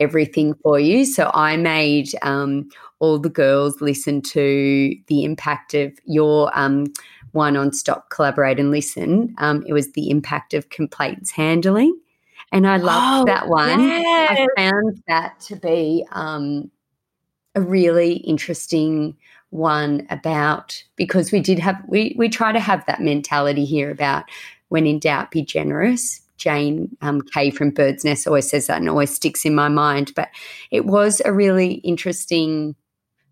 everything for you. So I made um, all the girls listen to the impact of your um, one on Stop, Collaborate, and Listen. Um, it was the impact of complaints handling. And I loved oh, that one. Yes. I found that to be um, a really interesting one about because we did have we we try to have that mentality here about when in doubt be generous Jane um, Cay from Birdsnest always says that and always sticks in my mind. But it was a really interesting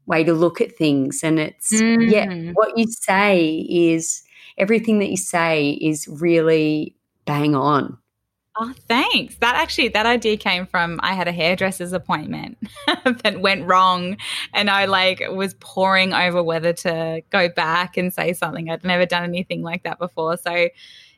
way to look at things. And it's, mm. yeah, what you say is everything that you say is really bang on. Oh, thanks. That actually, that idea came from I had a hairdresser's appointment that went wrong. And I like was poring over whether to go back and say something. I'd never done anything like that before. So,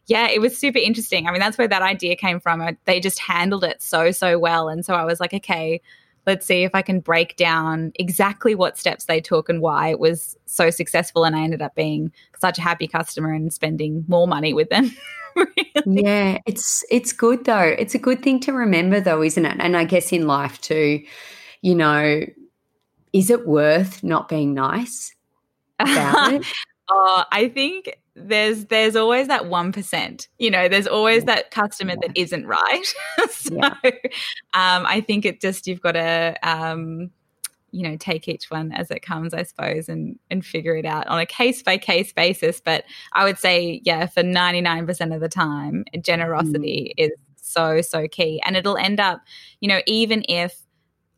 yeah, it was super interesting. I mean, that's where that idea came from. They just handled it so, so well. And so I was like, okay, let's see if I can break down exactly what steps they took and why it was so successful. And I ended up being such a happy customer and spending more money with them. really. Yeah, it's it's good though. It's a good thing to remember though, isn't it? And I guess in life too, you know, is it worth not being nice about it? oh, I think there's there's always that 1% you know there's always that customer that isn't right. So yeah. um, i think it just you've got to um, you know take each one as it comes i suppose and and figure it out on a case by case basis. But i would say yeah for 99% of the time generosity mm. is so so key. And it'll end up you know even if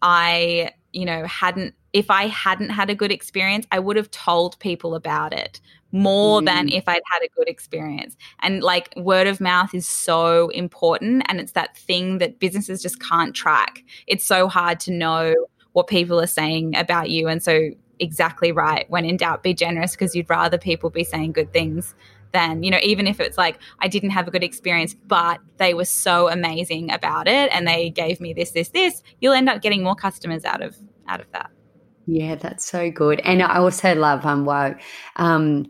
i you know hadn't if i hadn't had a good experience i would have told people about it more mm. than if I'd had a good experience. And like word of mouth is so important. And it's that thing that businesses just can't track. It's so hard to know what people are saying about you. And so, exactly right. When in doubt, be generous because you'd rather people be saying good things than, you know, even if it's like, I didn't have a good experience, but they were so amazing about it and they gave me this, this, this, you'll end up getting more customers out of out of that. Yeah, that's so good. And I also love um, wow, um,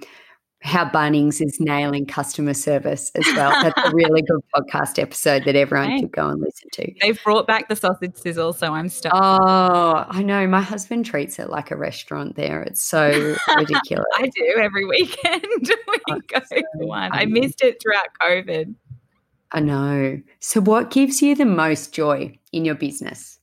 how Bunnings is nailing customer service as well. That's a really good podcast episode that everyone right. could go and listen to. They've brought back the sausage sizzle, so I'm stuck. Oh, I know. My husband treats it like a restaurant there. It's so ridiculous. I do every weekend. we oh, go so one. I missed it throughout COVID. I know. So, what gives you the most joy in your business?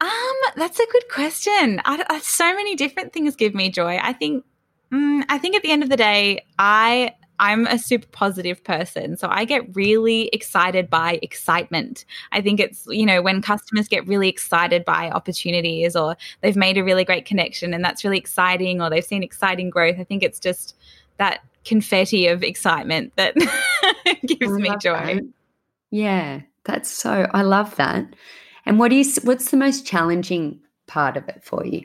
Um, that's a good question. I, I, so many different things give me joy. I think, mm, I think at the end of the day, I I'm a super positive person. So I get really excited by excitement. I think it's, you know, when customers get really excited by opportunities or they've made a really great connection and that's really exciting or they've seen exciting growth. I think it's just that confetti of excitement that gives me joy. That. Yeah, that's so, I love that. And what is what's the most challenging part of it for you?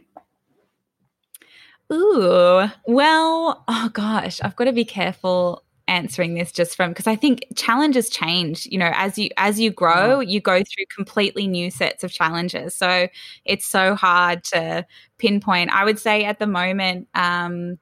Ooh, well, oh gosh, I've got to be careful answering this just from because I think challenges change. You know, as you as you grow, you go through completely new sets of challenges. So it's so hard to pinpoint. I would say at the moment, um,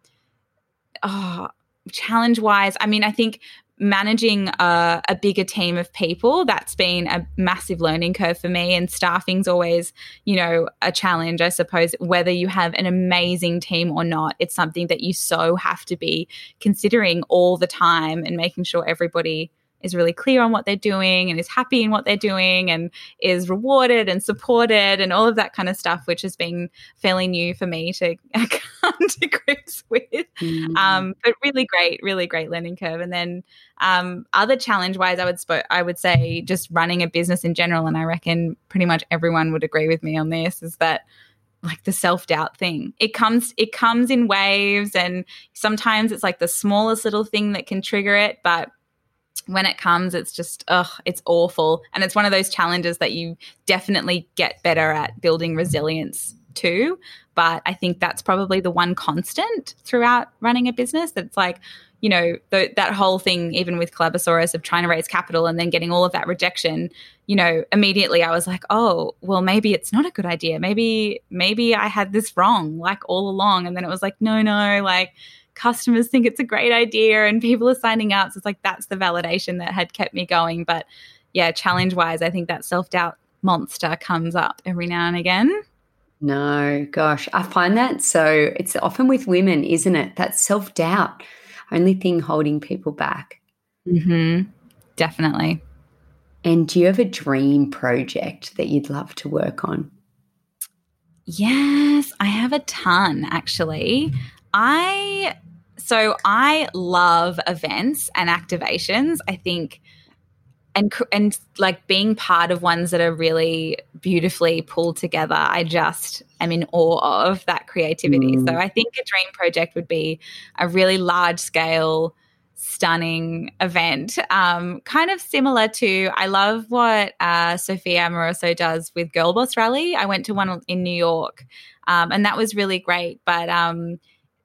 oh, challenge wise, I mean, I think managing a, a, bigger team of people that's been a massive learning curve for me. And staffing's always you know a challenge i suppose. Whether you have an amazing team or not it's something that you so have to be considering all the time and making sure everybody is really clear on what they're doing and is happy in what they're doing and is rewarded and supported and all of that kind of stuff, which has been fairly new for me to come to grips with. Mm. Um, but really great, really great learning curve. And then um, other challenge wise, I would sp- I would say just running a business in general, and I reckon pretty much everyone would agree with me on this, is that like the self-doubt thing it comes it comes in waves and sometimes it's like the smallest little thing that can trigger it but when it comes, it's just, ugh, it's awful. And it's one of those challenges that you definitely get better at building resilience to. But I think that's probably the one constant throughout running a business. That's like, you know, the, that whole thing, even with Collabosaurus, of trying to raise capital and then getting all of that rejection. You know, immediately I was like, oh, well, maybe it's not a good idea. Maybe, maybe I had this wrong, like all along. And then it was like, no, no, like customers think it's a great idea and people are signing up. So it's like that's the validation that had kept me going. But yeah, challenge wise, I think that self doubt monster comes up every now and again. No, gosh, I find that so it's often with women, isn't it? That self doubt, only thing holding people back. Mm-hmm. Definitely. And do you have a dream project that you'd love to work on? Yes, I have a ton actually. I so I love events and activations. I think and and like being part of ones that are really beautifully pulled together. I just am in awe of that creativity. Mm. So I think a dream project would be a really large scale stunning event. Um, kind of similar to, I love what uh, Sophia Amoruso does with Girlboss Rally. I went to one in New York um, and that was really great. But um,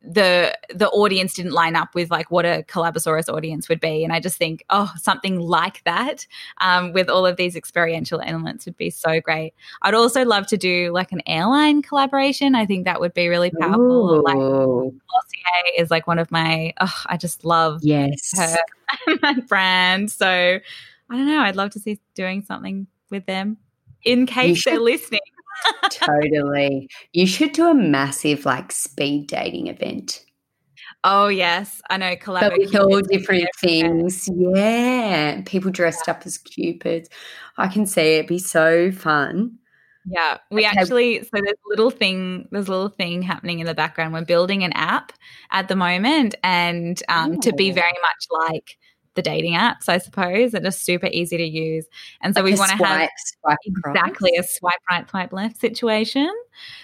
the the audience didn't line up with like what a Collabosaurus audience would be. And I just think, oh, something like that um, with all of these experiential elements would be so great. I'd also love to do like an airline collaboration. I think that would be really powerful. Ooh. Like Glossier is like one of my, oh, I just love yes her my brand. So I don't know. I'd love to see doing something with them in case they're listening totally. You should do a massive like speed dating event. Oh yes, I know. Collaborate with all different things. Yeah, people dressed up as cupids. I can see it'd be so fun. Yeah, we okay. actually so there's a little thing there's a little thing happening in the background. We're building an app at the moment, and um, to be very much like the dating apps, I suppose, that are super easy to use. And so like we want to have exactly a swipe right, swipe left situation.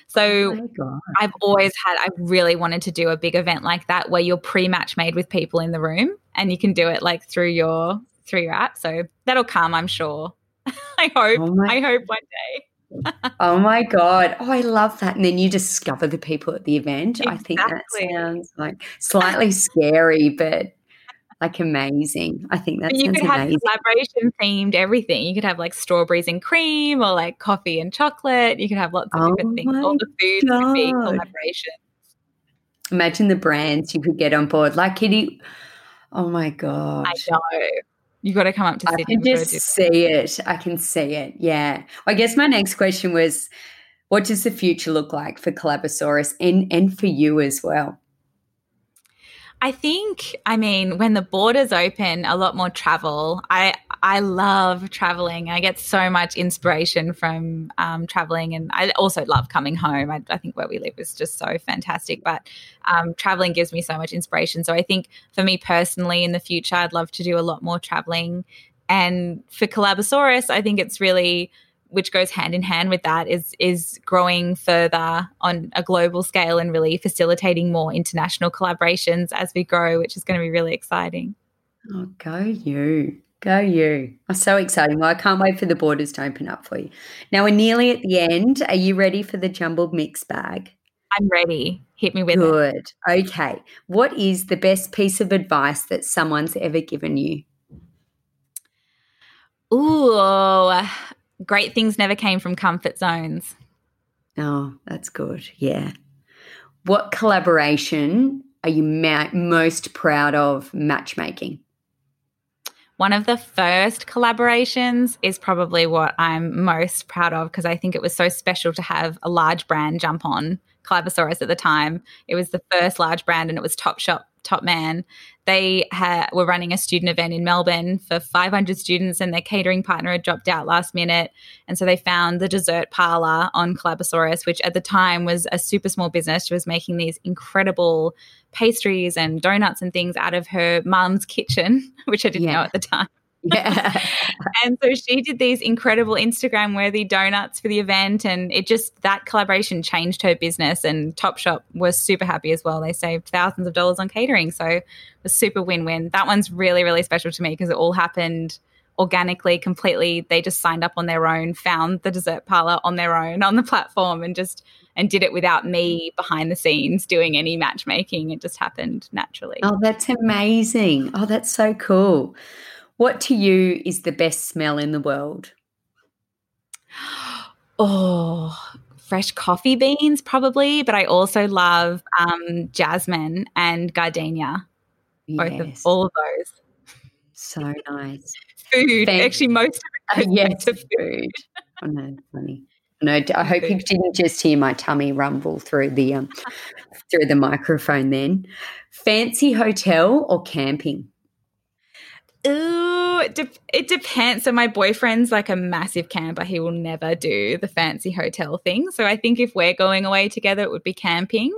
So oh I've always had, I really wanted to do a big event like that where you're pre-match made with people in the room and you can do it like through your through your app. So that'll come, I'm sure. I hope. Oh I hope one day. oh my god! Oh, I love that. And then you discover the people at the event. Exactly. I think that sounds like slightly scary, but like amazing. I think that's you could have amazing. collaboration themed everything. You could have like strawberries and cream or like coffee and chocolate. You could have lots of oh different things. All the foods God. would be collaboration. Imagine the brands you could get on board. Like Kitty. Oh my God. I know. You got to come up to Sydney. I can just see it. I can see it. Yeah. I guess my next question was, what does the future look like for Collabosaurus and and for you as well? I think, I mean, when the borders open, a lot more travel. I I love traveling. I get so much inspiration from um, traveling, and I also love coming home. I, I, think where we live is just so fantastic. But um, traveling gives me so much inspiration. So I think for me personally, in the future, I'd love to do a lot more traveling. And for Collabosaurus, I think it's really which goes hand in hand with that is is growing further on a global scale and really facilitating more international collaborations as we grow, which is going to be really exciting. Oh, go you! Go you. Oh, so exciting. Well, I can't wait for the borders to open up for you. Now we're nearly at the end. Are you ready for the jumbled mix bag? I'm ready. Hit me with it. Good. Okay. What is the best piece of advice that someone's ever given you? Ooh, great things never came from comfort zones. Oh, that's good. Yeah. What collaboration are you ma- most proud of matchmaking? One of the first collaborations is probably what I'm most proud of because I think it was so special to have a large brand jump on Collabosaurus at the time. It was the first large brand and it was Topshop Topman. They ha- were running a student event in Melbourne for 500 students, and their catering partner had dropped out last minute. And so they found the dessert parlor on Collabosaurus, which at the time was a super small business. She was making these incredible pastries and donuts and things out of her mum's kitchen, which I didn't Yeah. know at the time. Yeah. And so she did these incredible Instagram worthy donuts for the event. And it just, that collaboration changed her business. And Topshop was super happy as well. They saved thousands of dollars on catering. So it was super win win. That one's really, really special to me because it all happened organically, completely. They just signed up on their own, found the dessert parlor on their own on the platform and just, and did it without me behind the scenes doing any matchmaking. It just happened naturally. oh, that's amazing. Oh, that's so cool. What to you is the best smell in the world? Oh, fresh coffee beans, probably. But I also love um, jasmine and gardenia. Both of all of those. so nice. Food, Thank- actually, most of Uh, it goes yes, to food. food. Oh, no, funny. No, I hope you didn't just hear my tummy rumble through the um, through the microphone. Then, fancy hotel or camping? Ooh, it, de- it depends. So my boyfriend's like a massive camper. He will never do the fancy hotel thing. So I think if we're going away together, it would be camping.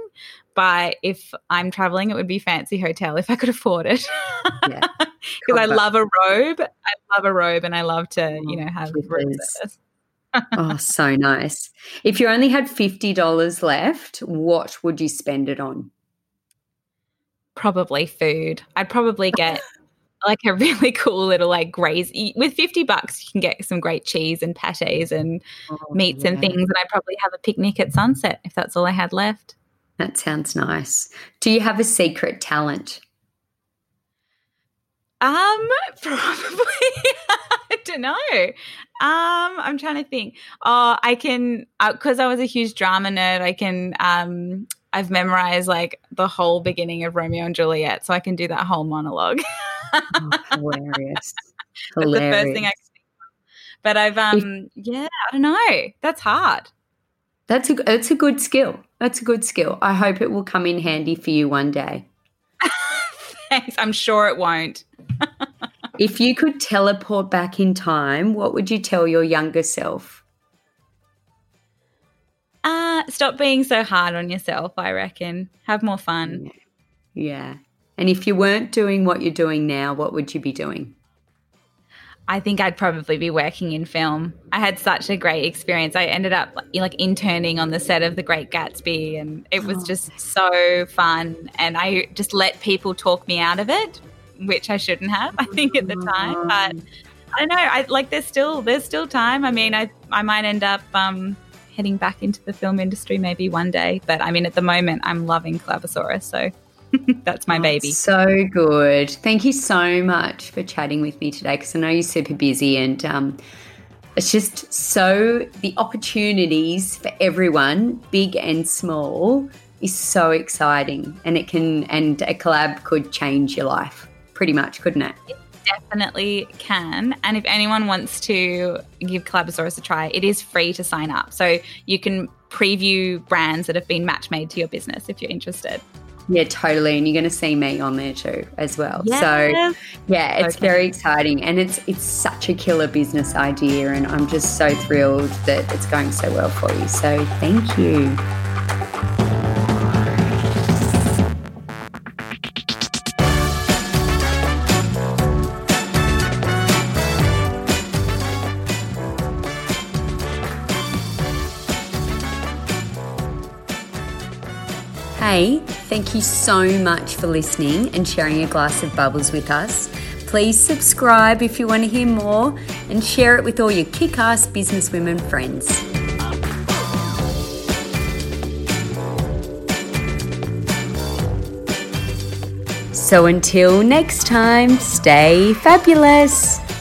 But if I'm traveling, it would be fancy hotel if I could afford it. Yeah. Because I love a robe. I love a robe and I love to, you know, have service. Oh, so nice. If you only had fifty dollars left, what would you spend it on? Probably food. I'd probably get like a really cool little like graze. With 50 bucks, you can get some great cheese and pates and Oh, meats and things. And I'd probably have a picnic at sunset if that's all I had left. That sounds nice. Do you have a secret talent? Um, probably. I don't know. Um, I'm trying to think. Oh, I can because I was a huge drama nerd. I can. Um, I've memorized like the whole beginning of Romeo and Juliet, so I can do that whole monologue. Oh, hilarious. That's the first thing I. But I've um, yeah, I don't know. That's hard. That's a that's a good skill. That's a good skill. I hope it will come in handy for you one day. Thanks. I'm sure it won't. If you could teleport back in time, what would you tell your younger self? Uh, stop being so hard on yourself. I reckon. Have more fun. Yeah. And if you weren't doing what you're doing now, what would you be doing? I think I'd probably be working in film. I had such a great experience. I ended up like, interning on the set of The Great Gatsby, and it was just so fun. And I just let people talk me out of it, which I shouldn't have. I think at the time, but I don't know. I like there's still there's still time. I mean, I I might end up um, heading back into the film industry maybe one day. But I mean, at the moment, I'm loving Collabosaurus, so that's my baby. So good. Thank you so much for chatting with me today because I know you're super busy and um, it's just so the opportunities for everyone, big and small, is so exciting and it can and a collab could change your life pretty much, couldn't it? definitely can. And if anyone wants to give Collabosaurus a try, it is free to sign up. So you can preview brands that have been match made to your business if you're interested. Yeah, totally. And you're going to see me on there too as well. So yeah, it's Okay. very exciting and it's it's such a killer business idea and I'm just so thrilled that it's going so well for you. So thank you. Hey, thank you so much for listening and sharing a glass of bubbles with us. Please subscribe if you want to hear more and share it with all your kick ass businesswomen friends. So until next time, stay fabulous.